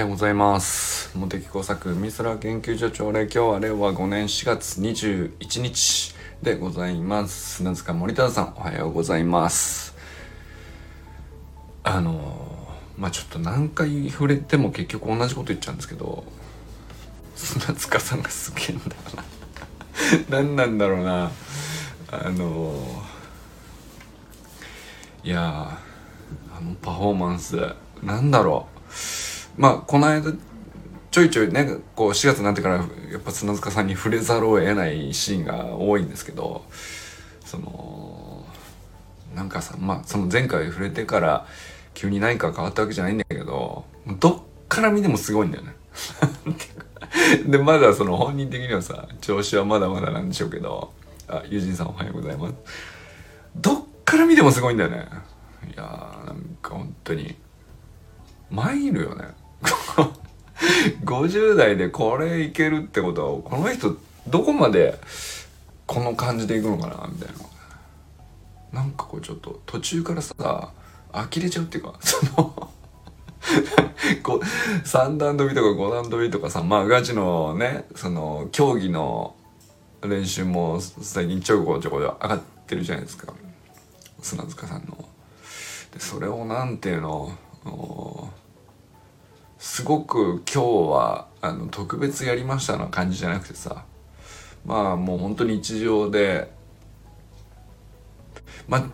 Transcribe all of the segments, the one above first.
ようございます茂木工作美空研究所長令今日は令和5年4月21日でございます。砂塚森田さんおはようございます。あのまあちょっと何回触れても結局同じこと言っちゃうんですけど 砂塚さんがすげえんだよな。何なんだろうなあのいやあのパフォーマンスなんだろう。まあこの間ちょいちょいねこう4月になってからやっぱ砂塚さんに触れざるを得ないシーンが多いんですけどそのなんかさまあその前回触れてから急に何か変わったわけじゃないんだけどどっから見てもすごいんだよね。でまだその本人的にはさ調子はまだまだなんでしょうけどあ友人さんおはようございます。どっから見てもすごいんだよね。いやーなんか本当に参るよね。50代でこれいけるってことはこの人どこまでこの感じでいくのかなみたいななんかこうちょっと途中からさ呆れちゃうっていうかその こう3段跳びとか5段跳びとかさまあガチのねその競技の練習も最近ちょこちょこ上がってるじゃないですか砂塚さんの。でそれをなんていうのすごく今日はあの特別やりましたの感じじゃなくてさまあもう本当に日常でまあ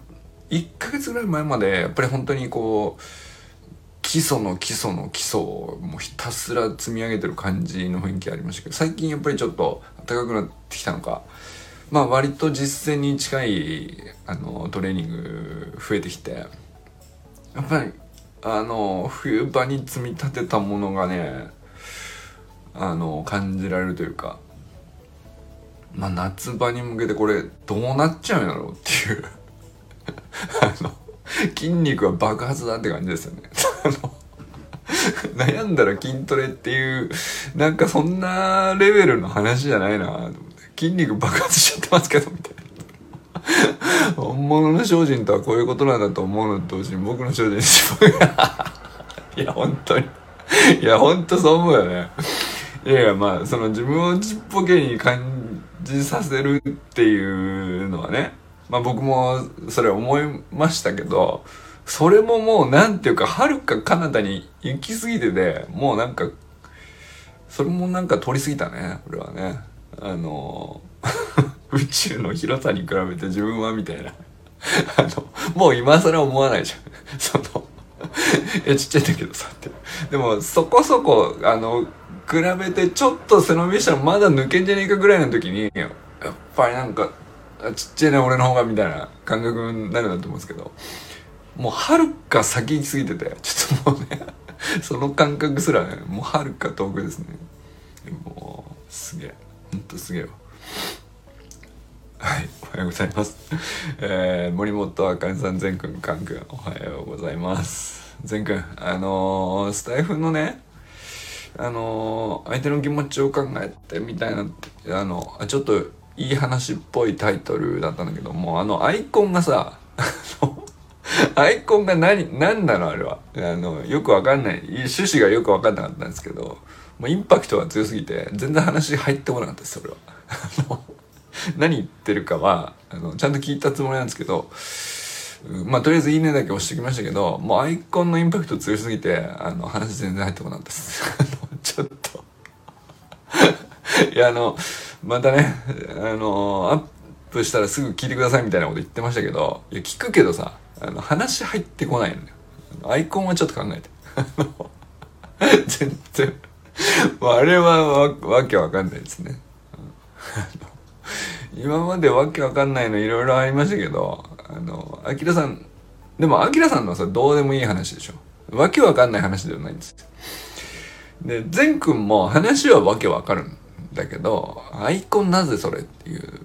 1ヶ月ぐらい前までやっぱり本当にこう基礎の基礎の基礎をもうひたすら積み上げてる感じの雰囲気ありましたけど最近やっぱりちょっと暖かくなってきたのかまあ割と実践に近いあのトレーニング増えてきてやっぱりあの冬場に積み立てたものがねあの感じられるというかまあ夏場に向けてこれどうなっちゃうんやろうっていう あの筋肉は爆発だって感じですよね。悩んだら筋トレっていうなんかそんなレベルの話じゃないなと思って。筋肉爆発しちゃってますけどみたいな。本物の精進とはこういうことなんだと思うのと同時に僕の精進 いや本当に。いや本当そう思うよね。いやいやまあその自分をちっぽけに感じさせるっていうのはねまあ僕もそれ思いましたけどそれももうなんていうかはるか彼方に行き過ぎててもうなんかそれもなんか通り過ぎたね俺はね。あの宇宙の広さに比べて自分はみたいな。あのもう今更思わないじゃん。そのいやちっちゃいんだけどさって。でもそこそこあの比べてちょっと背伸びしたらまだ抜けんじゃねえかぐらいの時にやっぱりなんかちっちゃいね俺の方がみたいな感覚になるんだと思うんですけどもうはるか先に過ぎててちょっともうねその感覚すらねもうはるか遠くですね。もうすげえ。ほんとすげえわ。はいおはようございます。えー、森本あかねさん善くんかんくんおはようございます。善くんあのー、スタイフのねあのー、相手の気持ちを考えてみたいなあのちょっといい話っぽいタイトルだったんだけどもあのアイコンがさアイコンが何何なのあれは。あのよくわかんない。趣旨がよくわかんなかったんですけどもうインパクトが強すぎて全然話入ってこなかったです俺は。何言ってるかはあのちゃんと聞いたつもりなんですけどまあとりあえず「いいね」だけ押してきましたけどもうアイコンのインパクト強すぎてあの話全然入ってこなかったです。ちょっと。いやあのまたねあのアップしたらすぐ聞いてくださいみたいなこと言ってましたけどいや聞くけどさあの話入ってこないのよ。アイコンはちょっと考えて。全然あれはわわけわかんないですね。今までわけわかんないのいろいろありましたけどあのアキラさんでもアキラさんのさどうでもいい話でしょ。わけわかんない話ではないんです。よで善くんも話はわけわかるんだけどアイコンなぜそれっていうとこ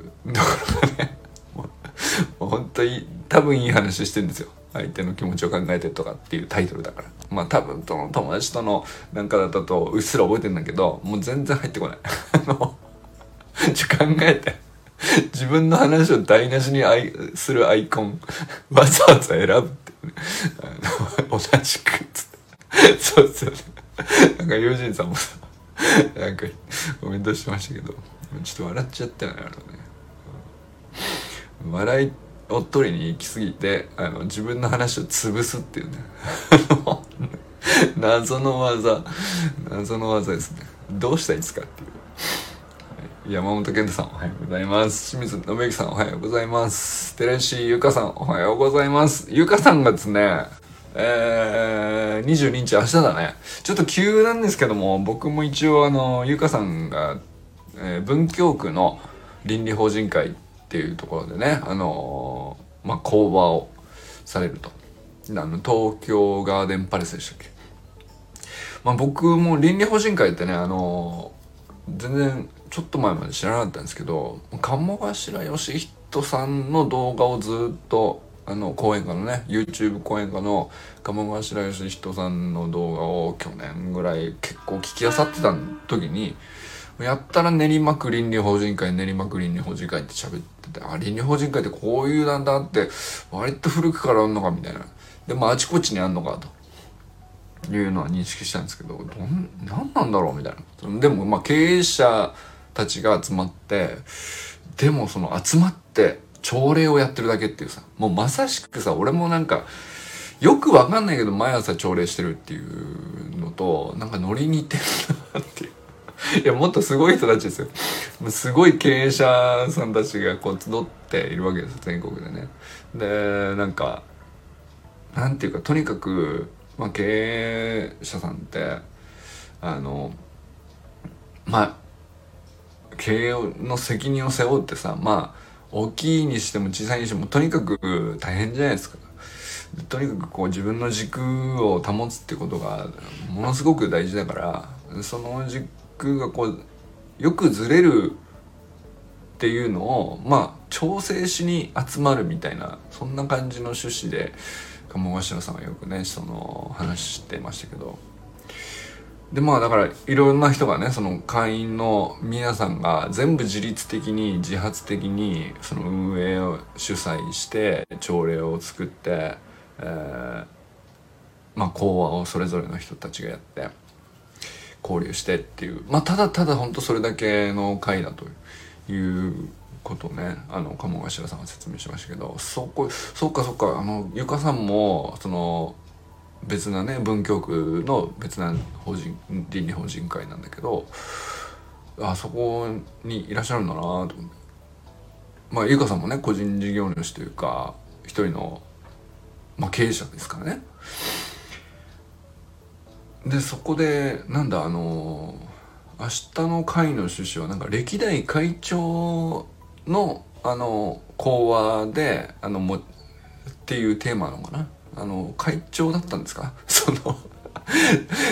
ろがねもう本当に多分いい話してるんですよ。相手の気持ちを考えてとかっていうタイトルだから。まあ多分との友達とのなんかだったとうっすら覚えてるんだけどもう全然入ってこない。あのちょ考えて。自分の話を台無しにするアイコンわざわざ選ぶってね。同じくつって。そうですよね。なんか友人さんもさなんかコメントしてましたけどちょっと笑っちゃったよねあのね。笑いを取りに行き過ぎてあの自分の話を潰すっていうね。謎の技。謎の技ですね。どうしたらいいですかっていう。山本健太さんおはようございます。清水信之さんおはようございます。寺石ゆかさんおはようございます。ゆかさんがですねえー、22日明日だね。ちょっと急なんですけども僕も一応あのゆかさんが、えー、文京区の倫理法人会っていうところでねあのー、まあ講話をされると。あの東京ガーデンパレスでしたっけ。まあ僕も倫理法人会ってねあの全然ちょっと前まで知らなかったんですけど鴨頭義人さんの動画をずっとあの講演家のね YouTube 講演家の鴨頭義人さんの動画を去年ぐらい結構聞きあさってた時にやったら練馬区倫理法人会練馬区倫理法人会って喋っててあ倫理法人会ってこういうなんだって割と古くからあんのかみたいな。でもあちこちにあんのかと。いうのは認識したんですけどどん何なんだろうみたいな。でもまあ経営者たちが集まってでもその集まって朝礼をやってるだけっていうさもうまさしくさ俺もなんかよくわかんないけど毎朝朝礼してるっていうのとなんかノリに似てるなっていう。いやもっとすごい人たちですよ。すごい経営者さんたちがこう集っているわけです全国でね。でなんかなんていうかとにかく、まあ、経営者さんってあのまあ経営の責任を背負ってさまあ大きいにしても小さいにしてもとにかく大変じゃないですか。とにかくこう自分の軸を保つってことがものすごく大事だからその軸がこうよくずれるっていうのをまあ調整しに集まるみたいなそんな感じの趣旨で鴨頭さんはよくねその話してましたけど。でまあだからいろんな人がねその会員の皆さんが全部自律的に自発的にその運営を主催して朝礼を作って、えー、まあ講話をそれぞれの人たちがやって交流してっていうまあただただ本当それだけの会だということねあの鴨頭さんが説明しましたけどそこそっかそっかあのゆかさんもその別なね文京区の別な法人倫理法人会なんだけどあそこにいらっしゃるんだなと思って。まあゆかさんもね個人事業主というか一人の、まあ、経営者ですからね。でそこでなんだあの明日の会の趣旨はなんか歴代会長のあの講話であのもっていうテーマなのかな。あの会長だったんですか？その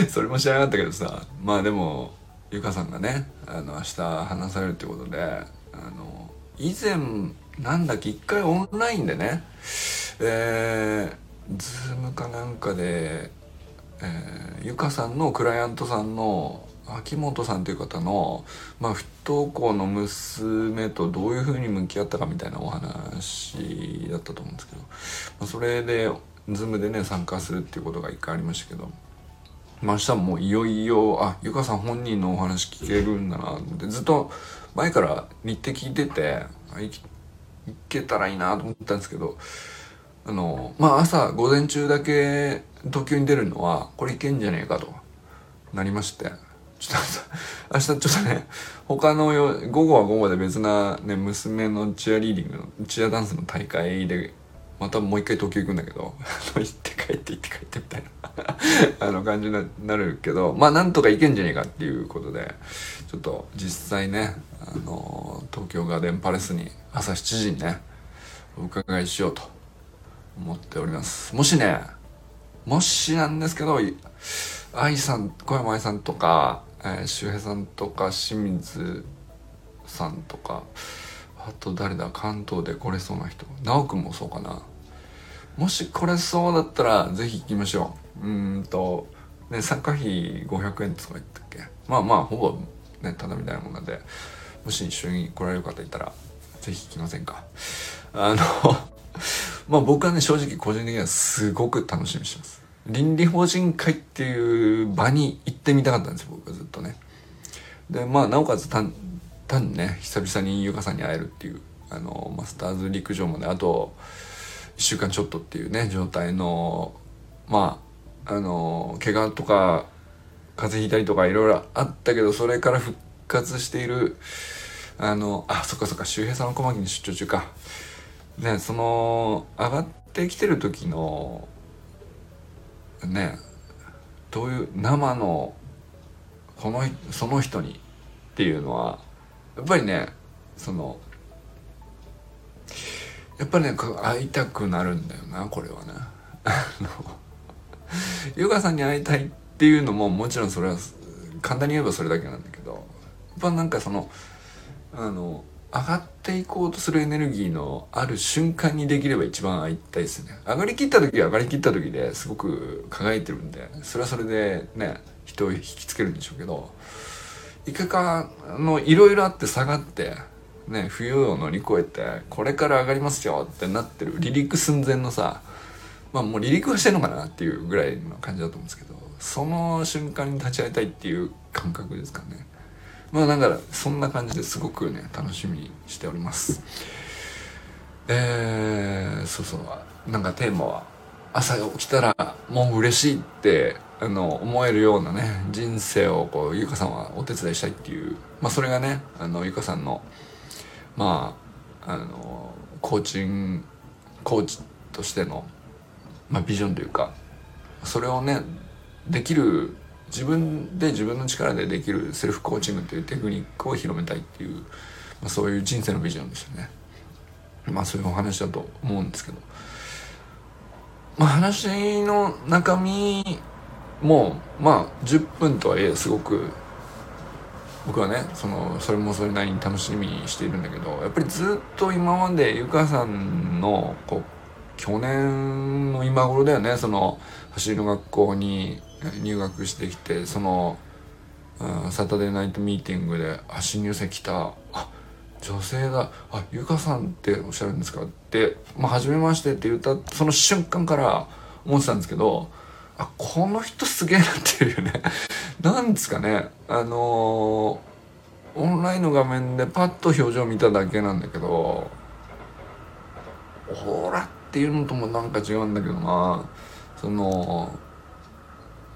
それも知らなかったけどさまあでもゆかさんがねあの明日話されるってことであの以前なんだっけ？一回オンラインでねえー、ズームかなんかで、えー、ゆかさんのクライアントさんの秋元さんという方の、まあ、不登校の娘とどういうふうに向き合ったかみたいなお話だったと思うんですけど、まあ、それでズームでね参加するっていうことが一回ありましたけど、まあ、明日もいよいよあゆかさん本人のお話聞けるんだなってずっと前から日程聞いてていけたらいいなと思ったんですけどあのまあ朝午前中だけ東京に出るのはこれいけんじゃねえかとなりまして。ちょっと明日ちょっとね他のよ午後は午後で別なね娘のチアリーディングのチアダンスの大会でまたもう一回東京行くんだけど 行って帰って行って帰ってみたいな あの感じになるけどまあなんとか行けんじゃねえかっていうことでちょっと実際ねあの東京ガーデンパレスに朝7時にねお伺いしようと思っております。もしねもしなんですけど愛さん小山愛さんとか、えー、周平さんとか清水さんとかあと誰だ関東で来れそうな人直くんもそうかな。もし来れそうだったらぜひ行きましょう。うんとね参加費500円とか言ったっけ？まあまあほぼねただみたいなもんなでもし一緒に来られる方いたらぜひ行きませんか？あの まあ僕はね正直個人的にはすごく楽しみにしてます。倫理法人会っていう場に行ってみたかったんですよ僕はずっとね。でまあなおかつ単単にね久々に優香さんに会えるっていうあのマスターズ陸上まであと1週間ちょっとっていうね状態のまああの怪我とか風邪ひいたりとかいろいろあったけどそれから復活しているあのあそっかそっか周平さんの小牧に出張中か。ねその上がってきてる時のねどういう生のこのその人にっていうのはやっぱりねそのやっぱりね会いたくなるんだよなこれはね。ヨガさんに会いたいっていうのももちろんそれは簡単に言えばそれだけなんだけどやっぱなんかそのあの上がっていこうとするエネルギーのある瞬間にできれば一番会いたいですね上がりきった時は上がりきった時ですごく輝いてるんでそれはそれでね人を引きつけるんでしょうけどいかかのいろいろあって下がってね冬を乗り越えてこれから上がりますよってなってる離陸寸前のさまあもう離陸はしてんのかなっていうぐらいの感じだと思うんですけどその瞬間に立ち会いたいっていう感覚ですかね。まあだからそんな感じですごくね楽しみにしております。えー、そうそうなんかテーマは朝起きたらもう嬉しいってあの思えるようなね人生をこうゆかさんはお手伝いしたいっていうまあそれがねあのゆかさんのまああのコーチンコーチとしての、まあ、ビジョンというかそれをねできる自分で自分の力でできるセルフコーチングっていうテクニックを広めたいっていう、まあ、そういう人生のビジョンですよね。まあそういうお話だと思うんですけど。まあ話の中身もまあ10分とはいえすごく僕はねそのそれもそれなりに楽しみにしているんだけどやっぱりずっと今までゆかさんのこう去年の今頃だよねその走りの学校に入学してきてその、うん、サタデーナイトミーティングで「あ新入生来たあ女性だあゆかさんっておっしゃるんですか?」って「まあ、初めまして」って言ったその瞬間から思ってたんですけどあこの人すげえなっていうね。なんですかね。あのー、オンラインの画面でパッと表情見ただけなんだけどほらっていうのともなんか違うんだけどな。その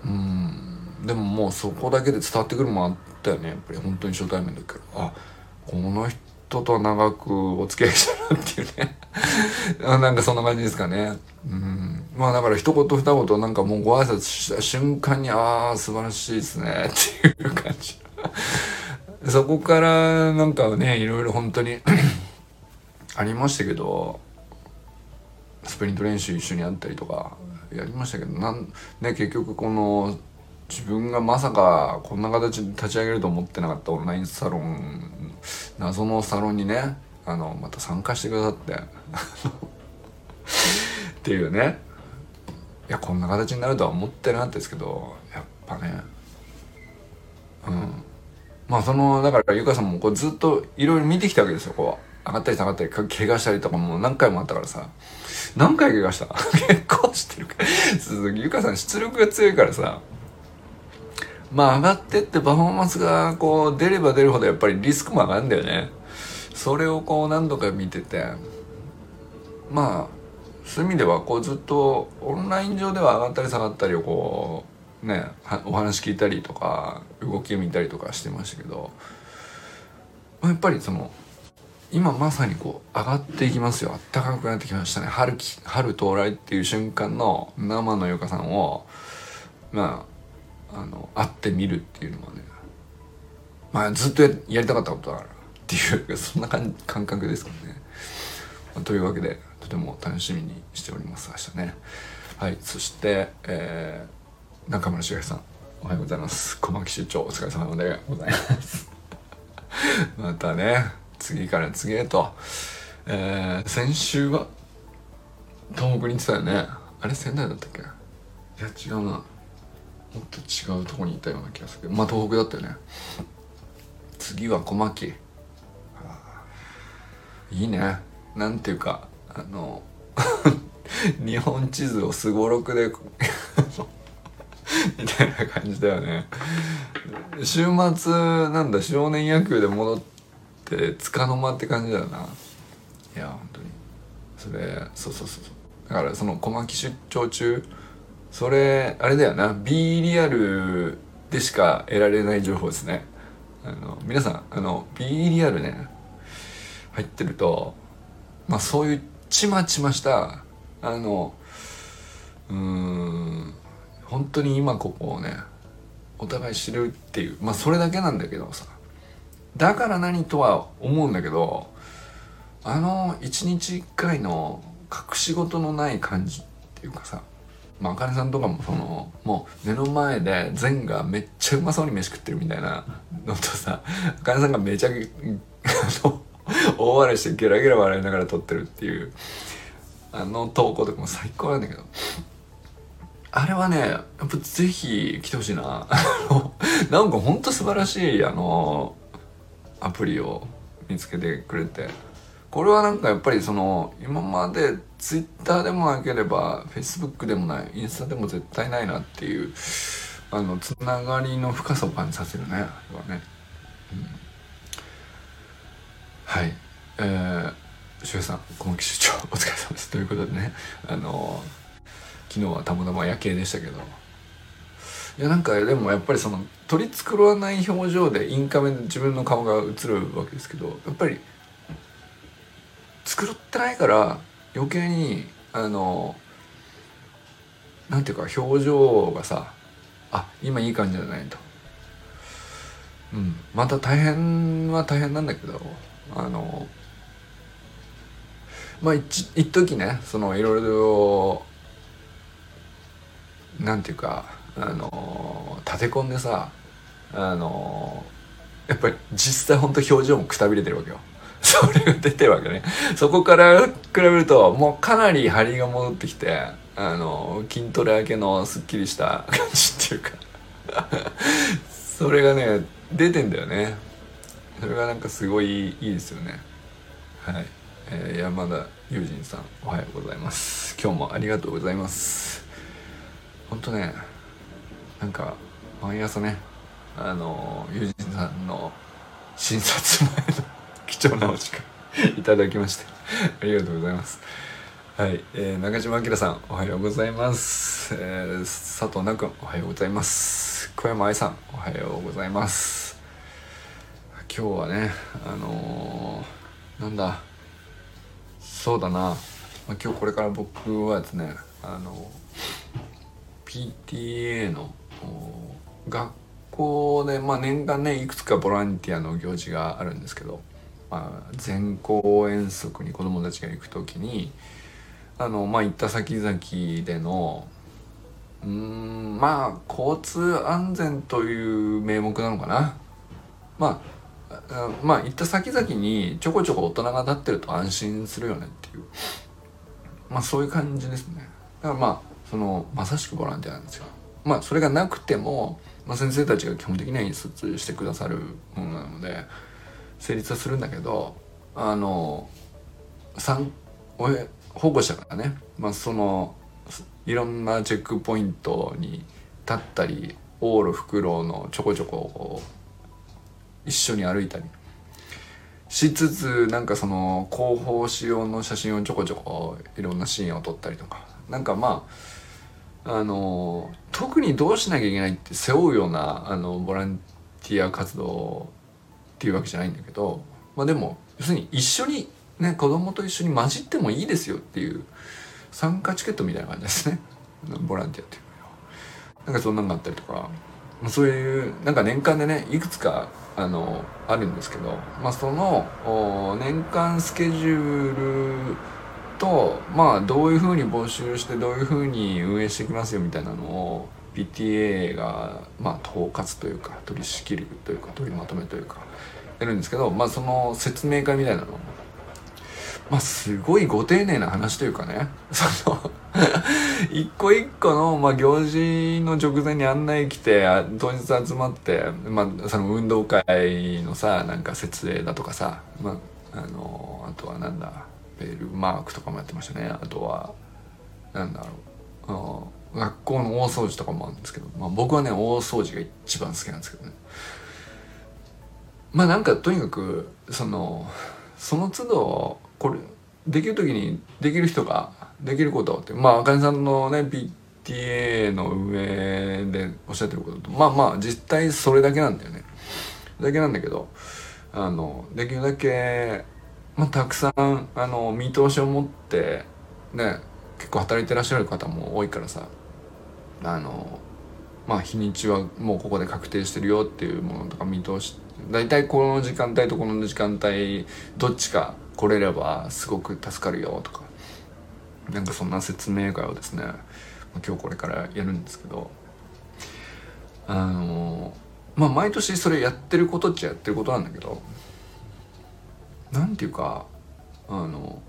うんでももうそこだけで伝わってくるもんあったよね。やっぱり本当に初対面だけどあこの人と長くお付き合いしたなっていうね。なんかそんな感じですかね。うん。まあだから一言二言なんかもうご挨拶した瞬間にああ素晴らしいですね っていう感じ。そこからなんかねいろいろ本当に ありましたけどスプリント練習一緒にやったりとかやりましたけどなんね結局この自分がまさかこんな形で立ち上げると思ってなかったオンラインサロン謎のサロンにねあのまた参加してくださって。っていうね。やこんな形になるとは思ってなかったですけどやっぱね。うん。まあそのだからゆかさんもこうずっといろいろ見てきたわけですよ。こう上がったり下がったり怪我したりとかも何回もあったからさ。何回怪我した？結構してる。から鈴木ゆかさん出力が強いからさ。まあ上がってってパフォーマンスがこう出れば出るほどやっぱりリスクも上がるんだよね。それをこう何度か見てて。まあそういう意味ではこうずっとオンライン上では上がったり下がったりをこうねお話聞いたりとか動きを見たりとかしてましたけどまやっぱりその今まさにこう上がっていきますよ。あったかくなってきましたね。春春到来っていう瞬間の生のよかさんをまああの会ってみるっていうのはねまあずっとやりたかったことだからっていうそんな感覚ですからね、というわけでても楽しみにしております明日ね。はいそして、えー、中村茂さんおはようございます。小牧出張お疲れ様でございます。またね次から次へと、えー、先週は東北に行ってたよね。あれ仙台だったっけ？いや違うな。もっと違うとこにいたような気がするけど。まあ東北だったよね。次は小牧。いいね。なんていうかあの 日本地図をすごろくで みたいな感じだよね。週末なんだ少年野球で戻ってつかの間って感じだよな。いや本当に。それそうそうそうだからその小牧出張中それあれだよな。B リアルでしか得られない情報ですね。あの皆さんあの B リアルね入ってるとまあそういうちまちました。あのうーん本当に今ここをねお互い知るっていうまあそれだけなんだけどさ。だから何とは思うんだけどあの一日一回の隠し事のない感じっていうかさまあ、あかねさんとかもそのもう目の前で善がめっちゃうまそうに飯食ってるみたいなのとさあかねさんがめちゃ大笑いしてゲラゲラ笑いながら撮ってるっていうあの投稿とかも最高なんだけど。あれはねやっぱぜひ来てほしいな。なんかほんと素晴らしいあのアプリを見つけてくれて。これはなんかやっぱりその今までツイッターでもなければフェイスブックでもないインスタでも絶対ないなっていうあのつながりの深さを感じさせるねあれはね、うん、はい。えー周さん今期出張お疲れ様です。ということでねあの昨日はたまたま夜景でしたけど。いやなんかでもやっぱりその取り繕わない表情でインカメで自分の顔が映るわけですけどやっぱり繕ってないから余計にあのなんていうか表情がさあ今いい感じじゃないと。うん、また大変は大変なんだけどあのまあ一時ねそのいろいろなんていうかあの立て込んでさあのやっぱり実際本当表情もくたびれてるわけよ。それが出てるわけね。そこから比べると、もうかなり張りが戻ってきて、あの、筋トレ明けのすっきりした感じっていうか それがね、出てんだよね。それがなんかすごいいいですよね。はい。えー、山田友人さん、おはようございます。今日もありがとうございます。ほんとね、なんか、毎朝ね、あの、友人さんの診察前の貴重なお時間いただきましてありがとうございますはい、えー、中島明さんおはようございます、えー、佐藤奈君おはようございます小山愛さんおはようございます今日はねあのー、なんだそうだな、まあ、今日これから僕はですねあの PTA の学校で、まあ、年間ねいくつかボランティアの行事があるんですけどまあ、全校遠足に子どもたちが行く時にあのまあ行った先々でのうんまあ交通安全という名目なのかな。まあまあ行った先々にちょこちょこ大人が立ってると安心するよねっていう。まあそういう感じですね。だからまあそのまさしくボランティアなんですよ。まあそれがなくても、まあ、先生たちが基本的には引率してくださるものなので成立はするんだけどあの保護者がね、まあ、そのいろんなチェックポイントに立ったり往路フクロウのちょこちょこ一緒に歩いたり。しつつなんかその広報仕様の写真をちょこちょこいろんなシーンを撮ったりとか。なんかまああの特にどうしなきゃいけないって背負うようなあのボランティア活動っていうわけじゃないんだけど、まあ、でも要するに一緒にね子供と一緒に混じってもいいですよっていう参加チケットみたいな感じですね。ボランティアっていうなんかそんなのがあったりとか。そういうなんか年間でねいくつかあのあるんですけど、まあ、その年間スケジュールとまあどういうふうに募集してどういうふうに運営していきますよみたいなのを PTA がまあ統括というか取り仕切るというか取りまとめというかやるんですけど、まあ、その説明会みたいなのをまあ、すごいご丁寧な話というかね、その一個一個の、まあ、行事の直前に案内来て、当日集まって、まあ、その運動会のさ、なんか設営だとかさ、まあ、あの、あとはなんだ、ベルマークとかもやってましたね。あとは、なんだろう。学校の大掃除とかもあるんですけど、まあ、僕はね大掃除が一番好きなんですけどね。まあなんかとにかくそのその都度これできる時にできる人ができることってまああかねさんのね PTA の運営でおっしゃってることとまあまあ実態それだけなんだよね。だけなんだけどあのできるだけ、まあ、たくさんあの見通しを持ってね結構働いてらっしゃる方も多いからさあのまあ日にちはもうここで確定してるよっていうものとか見通し大体この時間帯とこの時間帯どっちか来れればすごく助かるよとかなんかそんな説明会をですね今日これからやるんですけどあのまあ毎年それやってることっちゃやってることなんだけどなんていうかあの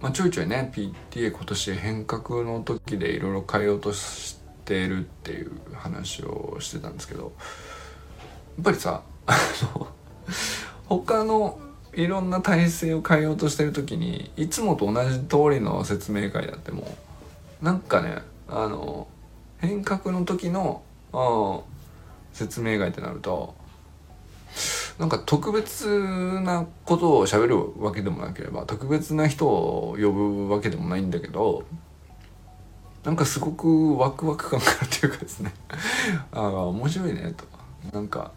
まあ、ちょいちょいね PTA 今年変革の時でいろいろ変えようとしてるっていう話をしてたんですけどやっぱりさあの他のいろんな体制を変えようとしてる時にいつもと同じ通りの説明会だってもなんかねあの変革の時の説明会ってなるとなんか特別なことを喋るわけでもなければ特別な人を呼ぶわけでもないんだけどなんかすごくワクワク感があるっていうかですね。ああ面白いねと。なんか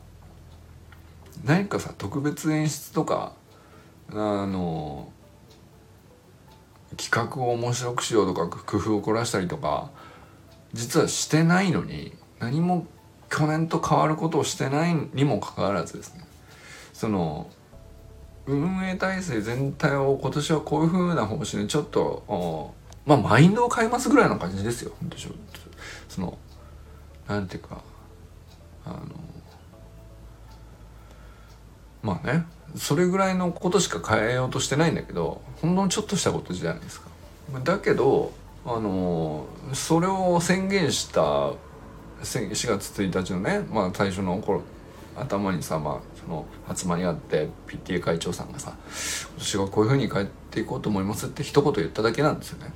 何かさ特別演出とかあの企画を面白くしようとか工夫を凝らしたりとか実はしてないのに何も去年と変わることをしてないにもかかわらずですね。その運営体制全体を今年はこういう風な方針でちょっとまあマインドを変えますぐらいの感じですよ。本当そのなんていうかあのまあね。それぐらいのことしか変えようとしてないんだけどほんのちょっとしたことじゃないですかだけどあのそれを宣言した4月1日のね、まあ、最初の頃頭にさ、まあ、その集まりがあって PTA 会長さんがさ「今年はこういうふうに変えていこうと思います」って一言言っただけなんですよね。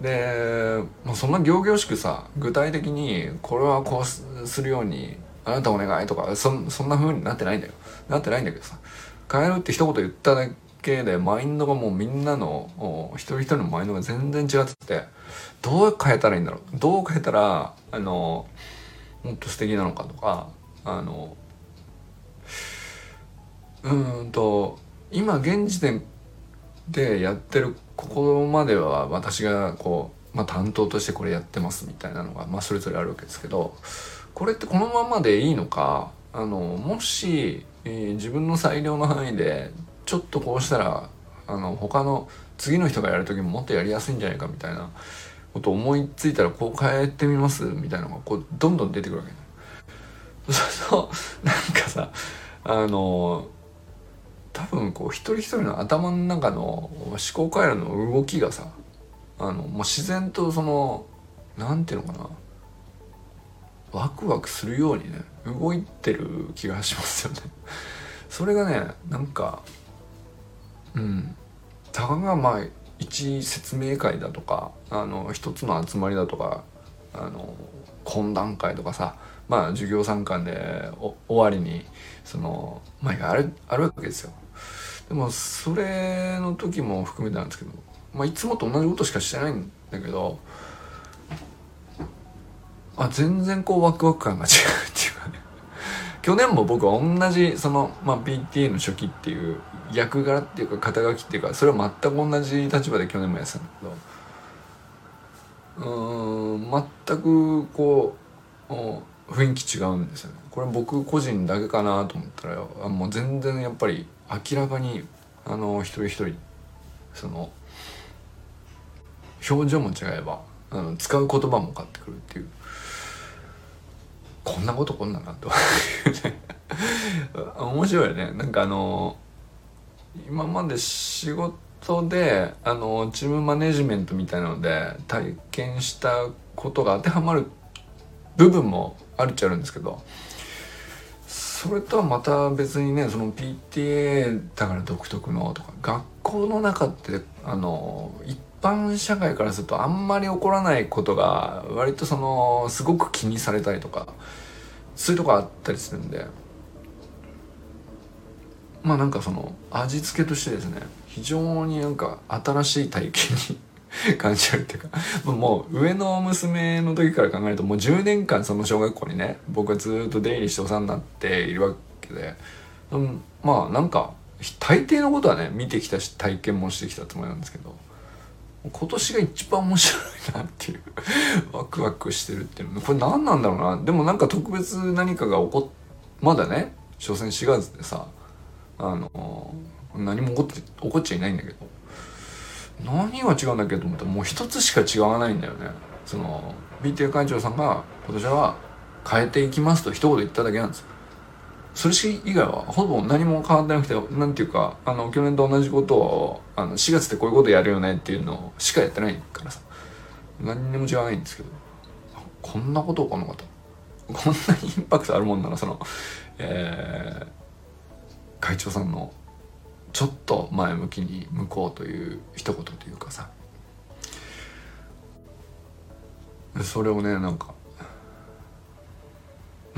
で、まあ、そんな仰々しくさ具体的にこれはこうするようにあなたお願いとかそそんな風になってないんだよなってないんだけどさ。変えるって一言言っただけでマインドがもうみんなの一人一人のマインドが全然違っててどう変えたらいいんだろう。どう変えたらあのもっと素敵なのかとかあのうんと今現時点でやってるここまでは私がこう、まあ、担当としてこれやってますみたいなのが、まあ、それぞれあるわけですけどこれってこのままでいいのかあのもし、えー、自分の裁量の範囲でちょっとこうしたらあの他の次の人がやる時ももっとやりやすいんじゃないかみたいなこと思いついたらこう変えてみます？みたいなのがこうどんどん出てくるわけ。ねそうするとなんかさあの多分こう一人一人の頭の中の思考回路の動きがさあのもう自然とそのなんていうのかなワクワクするようにね動いてる気がしますよね。それがねなんかうん。たかがまあ一説明会だとかあの一つの集まりだとかあの懇談会とかさまあ授業参観で終わりにそのまああるあるわけですよ。でもそれの時も含めてなんですけど、まあ、いつもと同じことしかしてないんだけどあ全然こうワクワク感が違う去年も僕は同じその、まあ、PTA の初期っていう役柄っていうか肩書きっていうかそれは全く同じ立場で去年もやってたんだけどうん全くこう雰囲気違うんですよね。これ僕個人だけかなと思ったらあもう全然やっぱり明らかにあの一人一人その表情も違えばあの使う言葉も変わってくるっていう。こんなことこんなんなと 面白いよね。なんかあの今まで仕事であのチームマネジメントみたいなので体験したことが当てはまる部分もあるっちゃあるんですけどそれとはまた別にねその PTA だから独特のとか学校の中ってあの一般社会からするとあんまり起こらないことが割とそのすごく気にされたりとかそういうとこあったりするんで。まあなんかその味付けとしてですね非常になんか新しい体験に 感じるっていうかもう上の娘の時から考えるともう10年間その小学校にね僕はずっと出入りしてお世話になっているわけで、うん、まあなんか大抵のことはね見てきたし体験もしてきたつもりなんですけど。今年が一番面白いなっていうワクワクしてるっていうの。これ何なんだろうな。でもなんか特別何かが起こっまだね所詮4月でさあの何も起こって起こっちゃいないんだけど。何が違うんだっけと思ったらもう一つしか違わないんだよね。その BTA 会長さんが今年は変えていきますと一言言っただけなんですよ。それ以外はほぼ何も変わってなくてなんていうかあの去年と同じことをあの4月でこういうことやるよねっていうのしかやってないからさ。何にも違わないんですけど。こんなこと起このかと。こんなにインパクトあるもんならそのえー、会長さんのちょっと前向きに向こうという一言というかさ。それをねなんか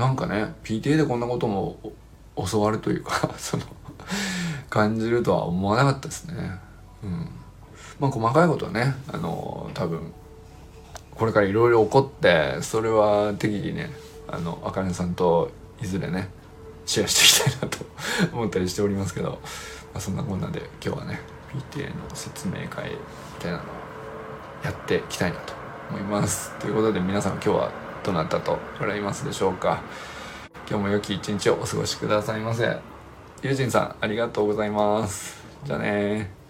なんかね PTA でこんなことも教わるというか その感じるとは思わなかったですね。うん。まあ細かいことはねあの多分これからいろいろ起こってそれは適宜ねあのあかねさんといずれねシェアしていきたいなと 思ったりしておりますけど、まあ、そんなこんなで今日はね PTA の説明会みたいなのをやっていきたいなと思います。ということで皆さん今日はとなったと笑いますでしょうか。今日も良き一日をお過ごしくださいませ。ゆうじんさんありがとうございます。じゃあね